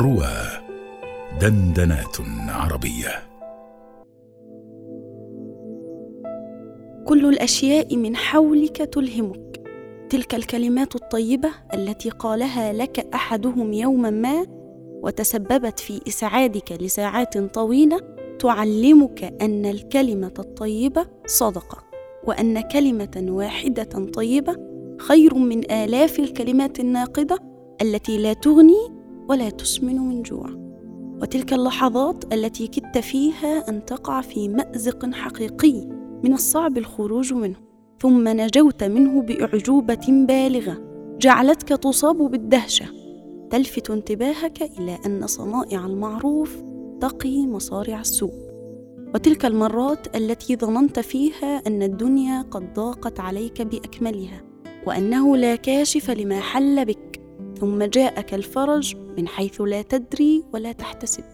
روى دندنات عربية. كل الأشياء من حولك تلهمك. تلك الكلمات الطيبة التي قالها لك أحدهم يوما ما وتسببت في إسعادك لساعات طويلة تعلمك أن الكلمة الطيبة صدقة وأن كلمة واحدة طيبة خير من آلاف الكلمات الناقدة التي لا تغني ولا تسمن من جوع. وتلك اللحظات التي كدت فيها أن تقع في مأزق حقيقي من الصعب الخروج منه. ثم نجوت منه بأعجوبة بالغة. جعلتك تصاب بالدهشة. تلفت انتباهك إلى أن صنائع المعروف تقي مصارع السوء. وتلك المرات التي ظننت فيها أن الدنيا قد ضاقت عليك بأكملها. وأنه لا كاشف لما حل بك. ثم جاءك الفرج من حيث لا تدري ولا تحتسب.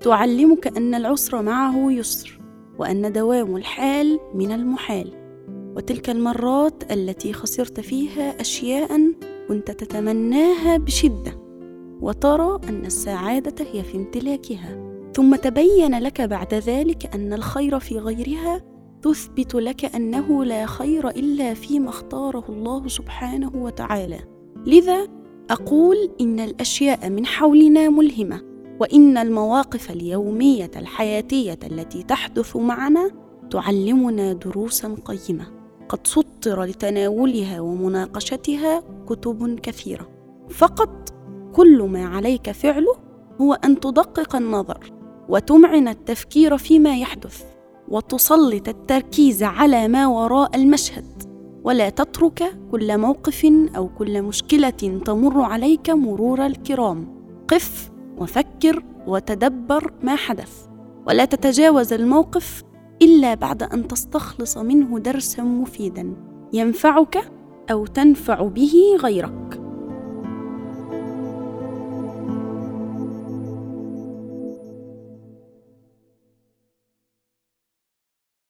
تعلمك أن العسر معه يسر وأن دوام الحال من المحال. وتلك المرات التي خسرت فيها اشياء كنت تتمناها بشدة. وترى أن السعادة هي في امتلاكها. ثم تبين لك بعد ذلك أن الخير في غيرها تثبت لك أنه لا خير إلا فيما اختاره الله سبحانه وتعالى. لذا أقول إن الأشياء من حولنا ملهمة وإن المواقف اليومية الحياتية التي تحدث معنا تعلمنا دروسا قيمة. قد سطر لتناولها ومناقشتها كتب كثيرة. فقط كل ما عليك فعله هو أن تدقق النظر وتمعن التفكير فيما يحدث وتسلط التركيز على ما وراء المشهد. ولا تترك كل موقف أو كل مشكلة تمر عليك مرور الكرام. قف وفكر وتدبر ما حدث ولا تتجاوز الموقف إلا بعد أن تستخلص منه درسا مفيدا ينفعك أو تنفع به غيرك.